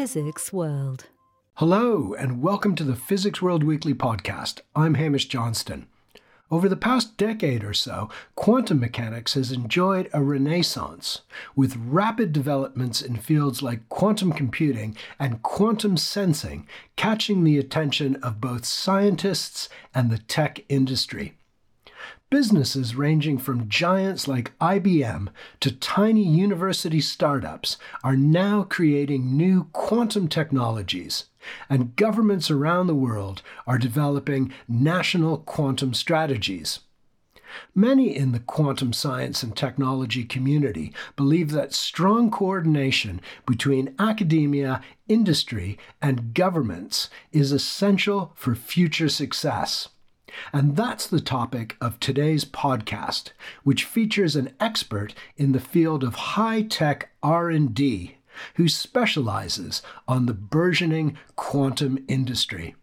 Physics World. Hello, and welcome to the Physics World Weekly podcast. I'm Hamish Johnston. Over the past decade or so, quantum mechanics has enjoyed a renaissance, with rapid developments in fields like quantum computing and quantum sensing catching the attention of both scientists and the tech industry. Businesses ranging from giants like IBM to tiny university startups are now creating new quantum technologies, and governments around the world are developing national quantum strategies. Many in the quantum science and technology community believe that strong coordination between academia, industry, and governments is essential for future success. And that's the topic of today's podcast, which features an expert in the field of high-tech R&D who specializes on the burgeoning quantum industry.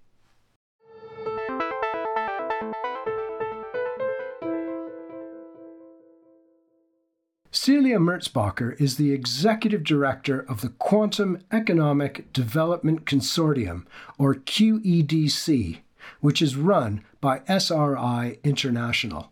Celia Merzbacher is the executive director of the Quantum Economic Development Consortium, or QEDC, which is run by SRI International.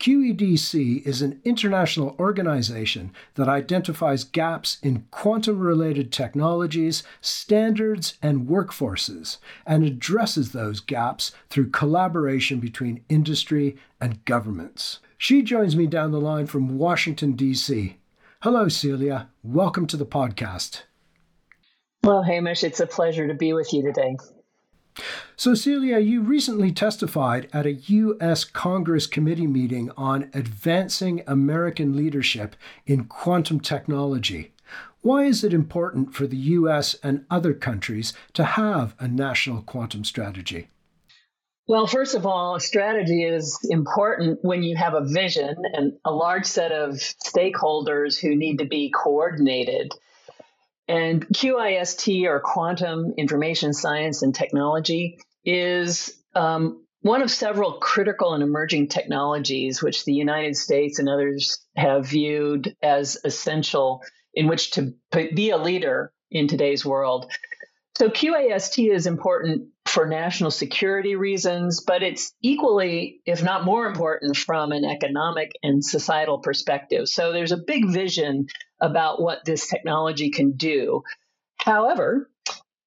QEDC is an international organization that identifies gaps in quantum related technologies, standards, and workforces, and addresses those gaps through collaboration between industry and governments. She joins me down the line from Washington, D.C. Hello, Celia. Welcome to the podcast. Well, Hamish. It's a pleasure to be with you today. So, Celia, you recently testified at a U.S. Congress committee meeting on advancing American leadership in quantum technology. Why is it important for the U.S. and other countries to have a national quantum strategy? Well, first of all, strategy is important when you have a vision and a large set of stakeholders who need to be coordinated. And QIST, or Quantum Information Science and Technology, is um, one of several critical and emerging technologies which the United States and others have viewed as essential in which to be a leader in today's world. So, QIST is important for national security reasons, but it's equally, if not more important, from an economic and societal perspective. So, there's a big vision about what this technology can do. However,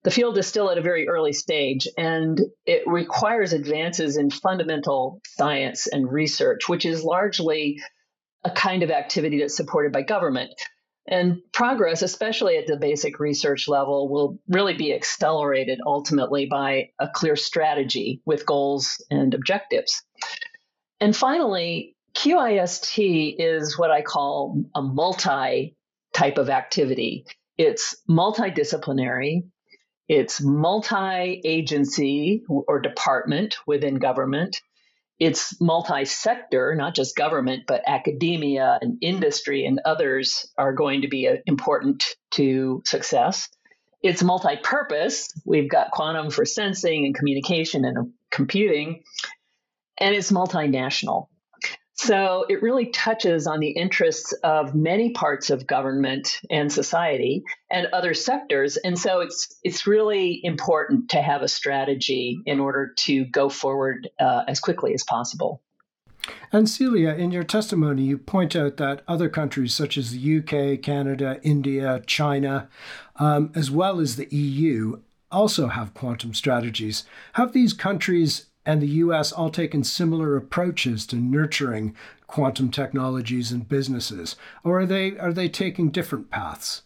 the field is still at a very early stage and it requires advances in fundamental science and research, which is largely a kind of activity that's supported by government. And progress, especially at the basic research level, will really be accelerated ultimately by a clear strategy with goals and objectives. And finally, QIST is what I call a multi type of activity. It's multidisciplinary, it's multi agency or department within government, it's multi sector, not just government, but academia and industry and others are going to be important to success. It's multi purpose. We've got quantum for sensing and communication and computing, and it's multinational. So it really touches on the interests of many parts of government and society and other sectors. And so it's it's really important to have a strategy in order to go forward uh, as quickly as possible. And Celia, in your testimony, you point out that other countries such as the UK, Canada, India, China, um, as well as the EU, also have quantum strategies. Have these countries and the US all taken similar approaches to nurturing quantum technologies and businesses? Or are they, are they taking different paths?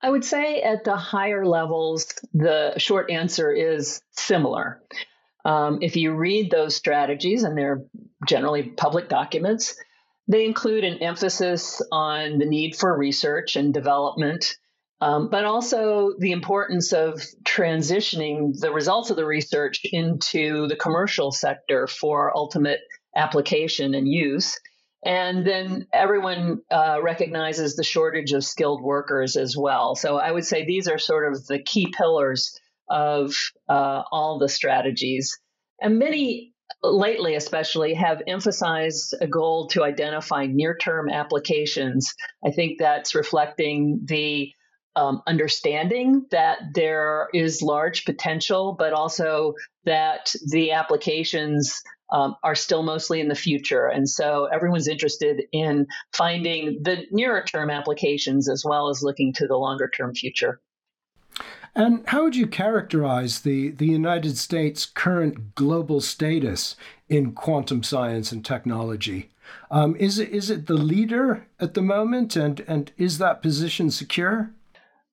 I would say at the higher levels, the short answer is similar. Um, if you read those strategies, and they're generally public documents, they include an emphasis on the need for research and development um, but also the importance of transitioning the results of the research into the commercial sector for ultimate application and use. And then everyone uh, recognizes the shortage of skilled workers as well. So I would say these are sort of the key pillars of uh, all the strategies. And many lately, especially, have emphasized a goal to identify near term applications. I think that's reflecting the um, understanding that there is large potential, but also that the applications um, are still mostly in the future. And so everyone's interested in finding the nearer term applications as well as looking to the longer term future. And how would you characterize the, the United States' current global status in quantum science and technology? Um, is, it, is it the leader at the moment, and, and is that position secure?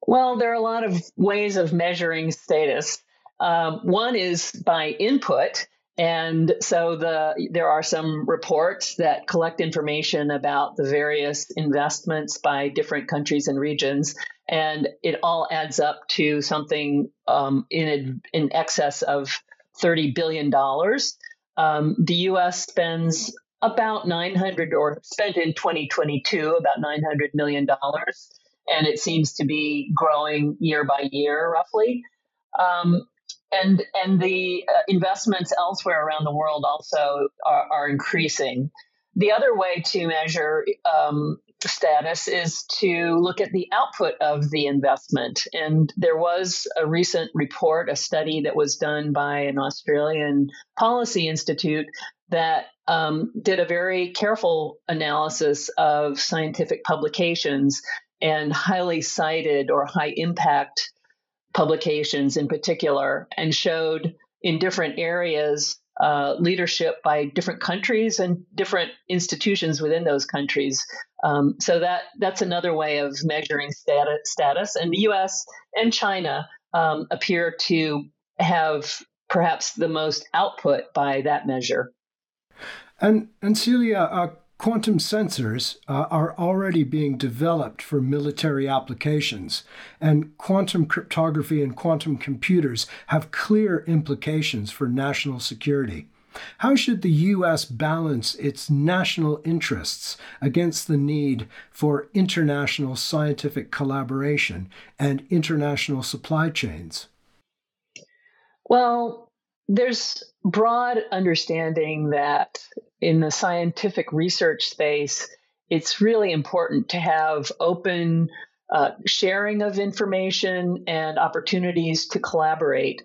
Well, there are a lot of ways of measuring status. Um, one is by input. And so the there are some reports that collect information about the various investments by different countries and regions, and it all adds up to something um, in in excess of thirty billion dollars. Um, the U.S. spends about nine hundred or spent in 2022 about 900 million dollars, and it seems to be growing year by year, roughly. Um, and and the uh, investments elsewhere around the world also are, are increasing. The other way to measure um, status is to look at the output of the investment. And there was a recent report, a study that was done by an Australian policy institute that um, did a very careful analysis of scientific publications and highly cited or high impact publications in particular and showed in different areas uh, leadership by different countries and different institutions within those countries. Um, so that that's another way of measuring status. Status, and the U.S. and China um, appear to have perhaps the most output by that measure. And and Celia, uh, Quantum sensors uh, are already being developed for military applications, and quantum cryptography and quantum computers have clear implications for national security. How should the U.S. balance its national interests against the need for international scientific collaboration and international supply chains? Well, there's broad understanding that in the scientific research space, it's really important to have open uh, sharing of information and opportunities to collaborate.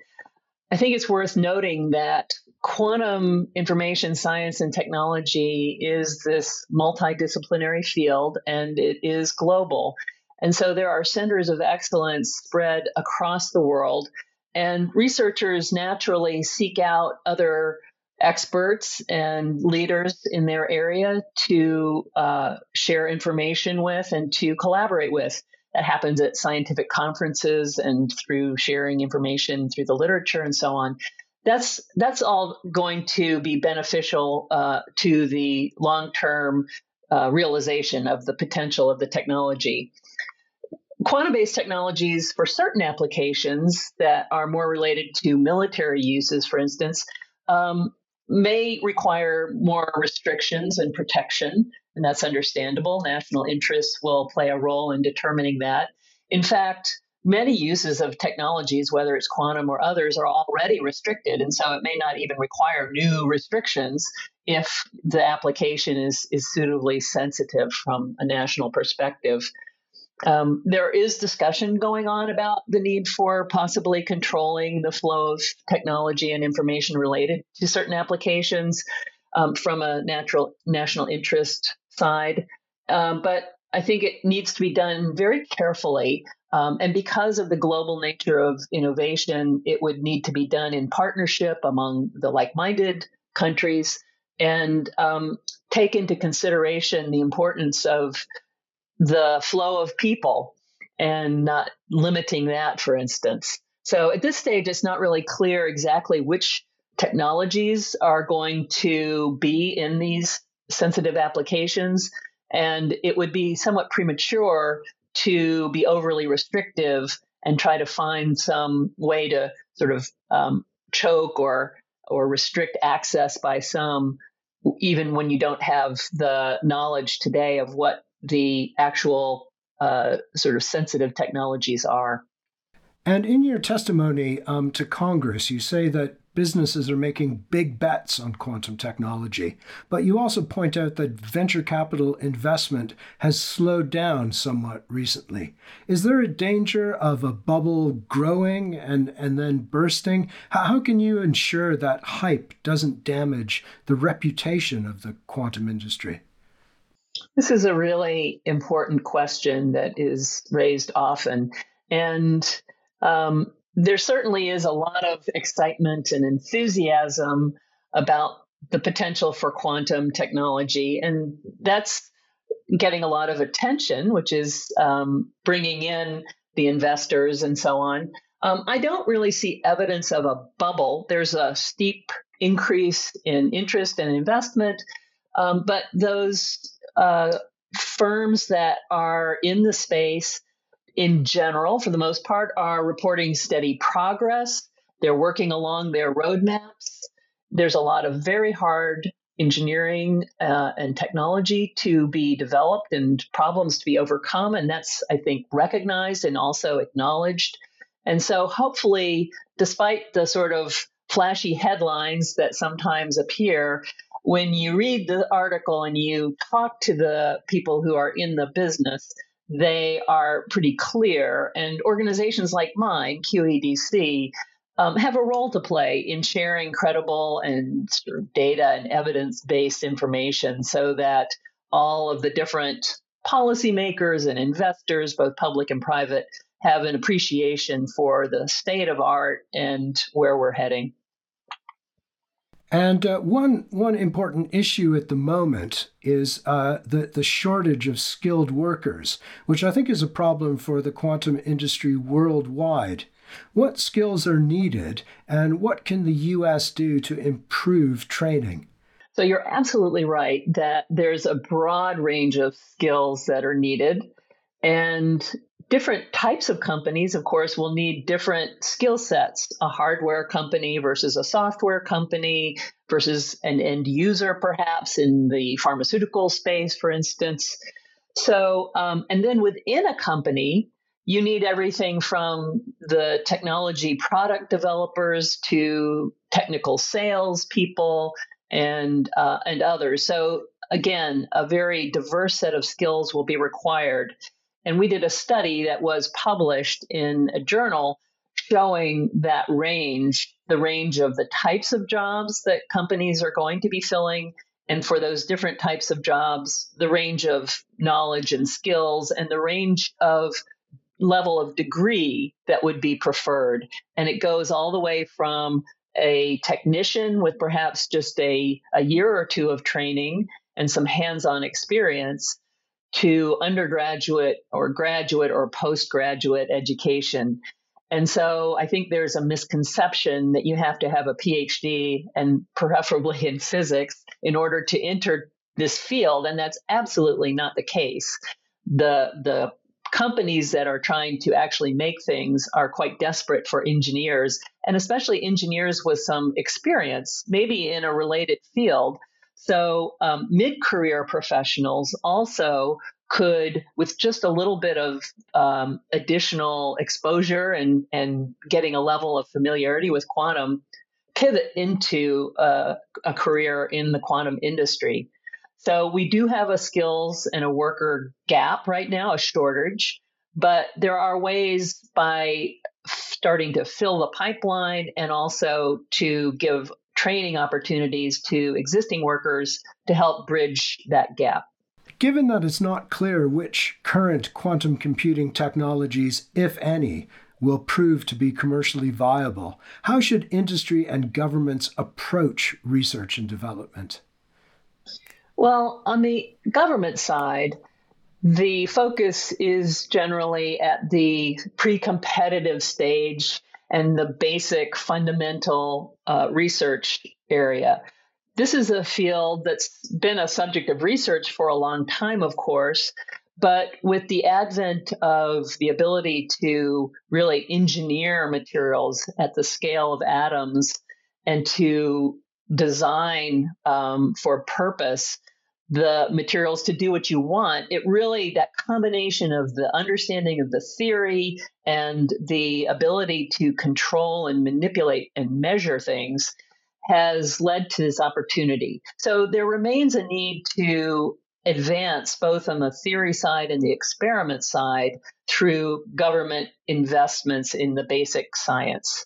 I think it's worth noting that quantum information science and technology is this multidisciplinary field and it is global. And so there are centers of excellence spread across the world and researchers naturally seek out other experts and leaders in their area to uh, share information with and to collaborate with. That happens at scientific conferences and through sharing information through the literature and so on. That's that's all going to be beneficial uh, to the long term uh, realization of the potential of the technology quantum based technologies for certain applications that are more related to military uses, for instance, um, may require more restrictions and protection, and that's understandable. National interests will play a role in determining that. In fact, many uses of technologies, whether it's quantum or others, are already restricted, and so it may not even require new restrictions if the application is, is suitably sensitive from a national perspective. Um, there is discussion going on about the need for possibly controlling the flow of technology and information related to certain applications um, from a natural national interest side. Um, but I think it needs to be done very carefully. Um, and because of the global nature of innovation, it would need to be done in partnership among the like minded countries and um, take into consideration the importance of the flow of people and not limiting that, for instance. So at this stage, it's not really clear exactly which technologies are going to be in these sensitive applications. And it would be somewhat premature to be overly restrictive and try to find some way to sort of um, choke or or restrict access by some, even when you don't have the knowledge today of what the actual uh, sort of sensitive technologies are. And in your testimony um, to Congress, you say that businesses are making big bets on quantum technology. But you also point out that venture capital investment has slowed down somewhat recently. Is there a danger of a bubble growing and, and then bursting? How, how can you ensure that hype doesn't damage the reputation of the quantum industry? This is a really important question that is raised often. And um, there certainly is a lot of excitement and enthusiasm about the potential for quantum technology. And that's getting a lot of attention, which is um, bringing in the investors and so on. Um, I don't really see evidence of a bubble. There's a steep increase in interest and investment, um, but those uh, firms that are in the space in general, for the most part, are reporting steady progress. They're working along their roadmaps. There's a lot of very hard engineering uh, and technology to be developed and problems to be overcome. And that's, I think, recognized and also acknowledged. And so, hopefully, despite the sort of flashy headlines that sometimes appear, when you read the article and you talk to the people who are in the business, they are pretty clear. And organizations like mine, QEDC, um, have a role to play in sharing credible and sort of data and evidence based information so that all of the different policymakers and investors, both public and private, have an appreciation for the state of art and where we're heading. And uh, one one important issue at the moment is uh, the the shortage of skilled workers, which I think is a problem for the quantum industry worldwide. What skills are needed, and what can the U.S. do to improve training? So you're absolutely right that there's a broad range of skills that are needed, and different types of companies, of course, will need different skill sets. A hardware company versus a software company versus an end user, perhaps in the pharmaceutical space, for instance. So, um, and then within a company, you need everything from the technology product developers to technical sales people and uh, and others. So again, a very diverse set of skills will be required. And we did a study that was published in a journal showing that range, the range of the types of jobs that companies are going to be filling. And for those different types of jobs, the range of knowledge and skills and the range of level of degree that would be preferred. And it goes all the way from a technician with perhaps just a, a year or two of training and some hands on experience to undergraduate or graduate or postgraduate education. And so I think there's a misconception that you have to have a PhD and preferably in physics in order to enter this field. And that's absolutely not the case. The, the companies that are trying to actually make things are quite desperate for engineers, and especially engineers with some experience, maybe in a related field, so, um, mid career professionals also could, with just a little bit of um, additional exposure and, and getting a level of familiarity with quantum, pivot into a, a career in the quantum industry. So, we do have a skills and a worker gap right now, a shortage, but there are ways by starting to fill the pipeline and also to give training opportunities to existing workers to help bridge that gap. Given that it's not clear which current quantum computing technologies, if any, will prove to be commercially viable, how should industry and governments approach research and development? Well, on the government side, the focus is generally at the pre competitive stage and the basic fundamental uh, research area. This is a field that's been a subject of research for a long time, of course, but with the advent of the ability to really engineer materials at the scale of atoms and to design um, for purpose, the materials to do what you want. It really, that combination of the understanding of the theory and the ability to control and manipulate and measure things has led to this opportunity. So there remains a need to advance both on the theory side and the experiment side through government investments in the basic science.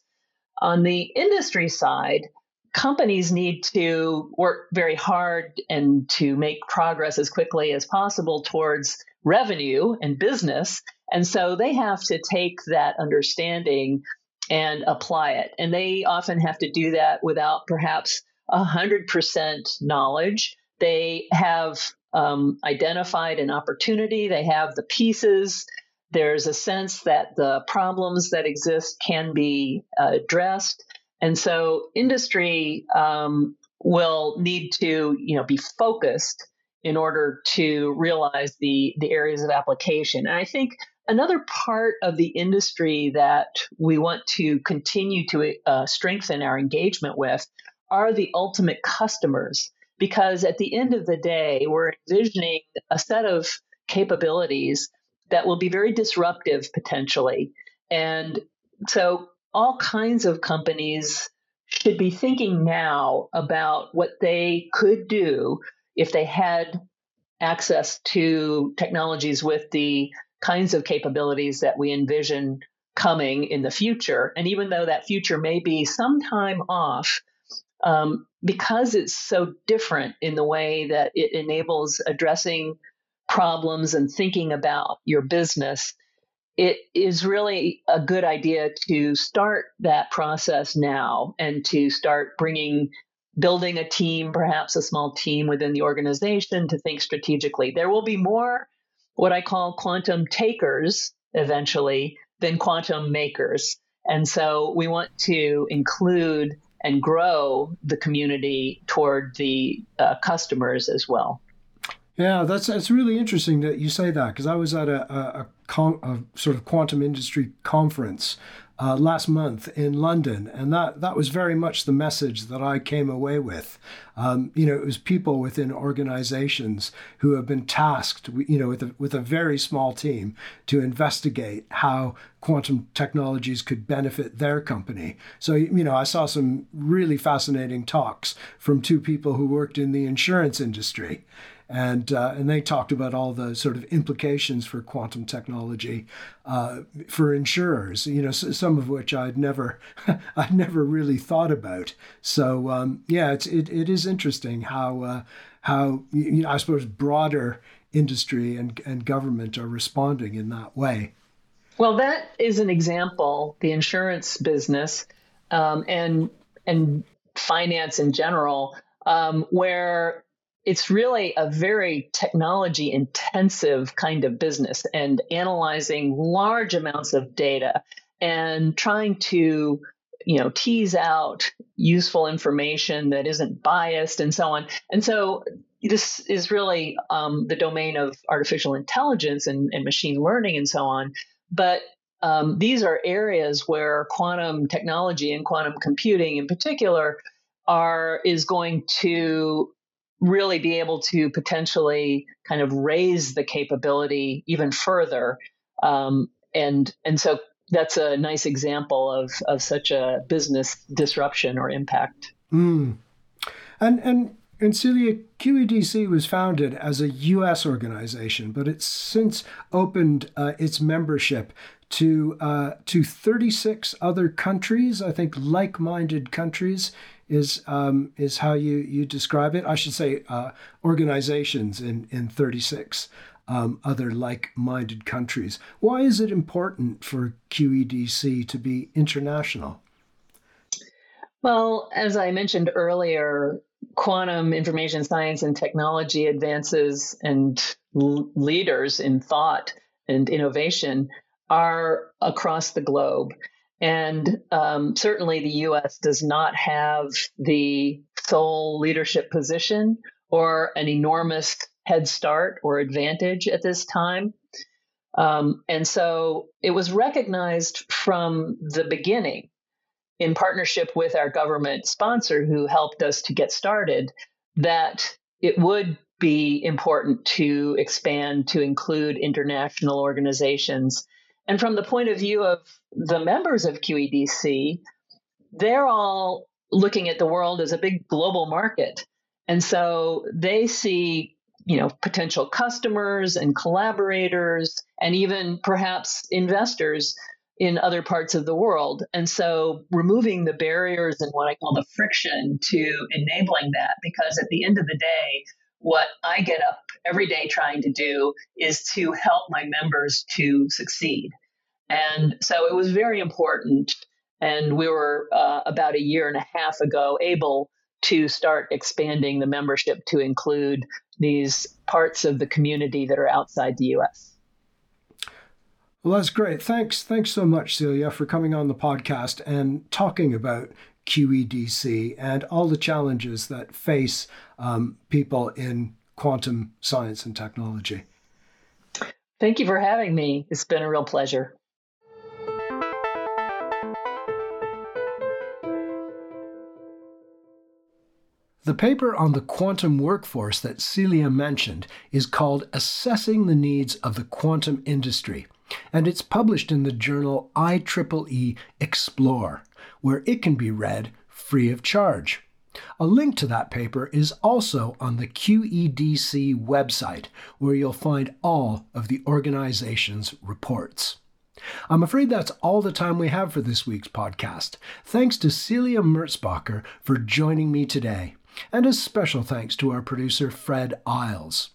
On the industry side, companies need to work very hard and to make progress as quickly as possible towards revenue and business. And so they have to take that understanding and apply it. And they often have to do that without perhaps 100% knowledge. They have um, identified an opportunity, they have the pieces. There's a sense that the problems that exist can be uh, addressed. And so industry um, will need to, you know, be focused in order to realize the the areas of application. And I think another part of the industry that we want to continue to uh, strengthen our engagement with are the ultimate customers, because at the end of the day, we're envisioning a set of capabilities that will be very disruptive potentially. And so all kinds of companies should be thinking now about what they could do if they had access to technologies with the kinds of capabilities that we envision coming in the future. And even though that future may be some time off, um, because it's so different in the way that it enables addressing problems and thinking about your business, it is really a good idea to start that process now and to start bringing building a team perhaps a small team within the organization to think strategically. There will be more what i call quantum takers eventually than quantum makers. And so we want to include and grow the community toward the uh, customers as well. Yeah, that's that's really interesting that you say that because I was at a, a, a, a, sort of quantum industry conference uh, last month in London, and that that was very much the message that I came away with. Um, you know, it was people within organizations who have been tasked, you know, with a, with a very small team to investigate how quantum technologies could benefit their company. So, you know, I saw some really fascinating talks from two people who worked in the insurance industry and uh, and they talked about all the sort of implications for quantum technology uh, for insurers. You know, some of which I'd never I'd never really thought about. So um, yeah, it's it, it is interesting how uh, how you know I suppose broader industry and and government are responding in that way. Well, that is an example. The insurance business um, and and finance in general, um, where it's really a very technology intensive kind of business and analyzing large amounts of data and trying to you know tease out useful information that isn't biased and so on. And so this is really um, the domain of artificial intelligence and, and machine learning and so on. But um, these are areas where quantum technology and quantum computing in particular are is going to really be able to potentially kind of raise the capability even further. Um, and and so that's a nice example of of such a business disruption or impact. Mm. And and and Celia, QEDC was founded as a U.S. organization, but it's since opened uh, its membership to uh, to 36 other countries. I think like-minded countries is um, is how you you describe it. I should say uh, organizations in in 36 um, other like-minded countries. Why is it important for QEDC to be international? Well, as I mentioned earlier, quantum information science and technology advances and l- leaders in thought and innovation are across the globe. And um, certainly the US does not have the sole leadership position or an enormous head start or advantage at this time. Um, and so it was recognized from the beginning in partnership with our government sponsor who helped us to get started that it would be important to expand to include international organizations. And from the point of view of the members of QEDC, they're all looking at the world as a big global market. And so they see, you know, potential customers and collaborators and even perhaps investors in other parts of the world. And so removing the barriers and what I call the friction to enabling that, because at the end of the day, what I get up every day trying to do is to help my members to succeed. And so it was very important. And we were uh, about a year and a half ago able to start expanding the membership to include these parts of the community that are outside the US. Well, that's great. Thanks. Thanks so much, Celia, for coming on the podcast and talking about QEDC and all the challenges that face um, people in quantum science and technology. Thank you for having me. It's been a real pleasure. The paper on the quantum workforce that Celia mentioned is called Assessing the Needs of the Quantum Industry and it's published in the journal IEEE Xplore, where it can be read free of charge. A link to that paper is also on the QEDC website, where you'll find all of the organization's reports. I'm afraid that's all the time we have for this week's podcast. Thanks to Celia Merzbacher for joining me today, and a special thanks to our producer Fred Isles.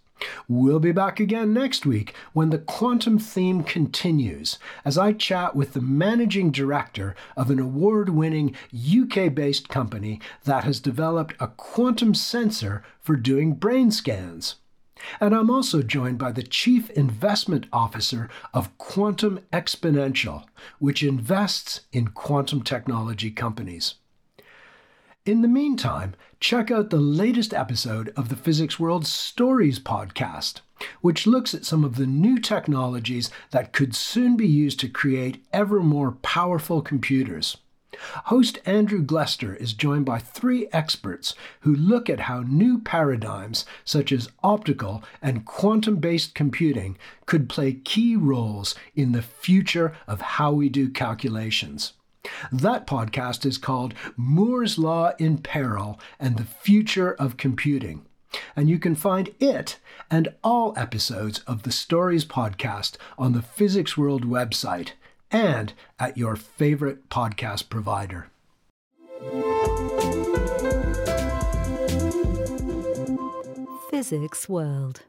We'll be back again next week when the quantum theme continues as I chat with the managing director of an award winning UK based company that has developed a quantum sensor for doing brain scans. And I'm also joined by the Chief Investment Officer of Quantum Exponential, which invests in quantum technology companies. In the meantime, check out the latest episode of the Physics World Stories podcast, which looks at some of the new technologies that could soon be used to create ever more powerful computers. Host Andrew Glester is joined by three experts who look at how new paradigms such as optical and quantum based computing could play key roles in the future of how we do calculations. That podcast is called Moore's Law in Peril and the Future of Computing. And you can find it and all episodes of the Stories podcast on the Physics World website and at your favorite podcast provider. Physics World.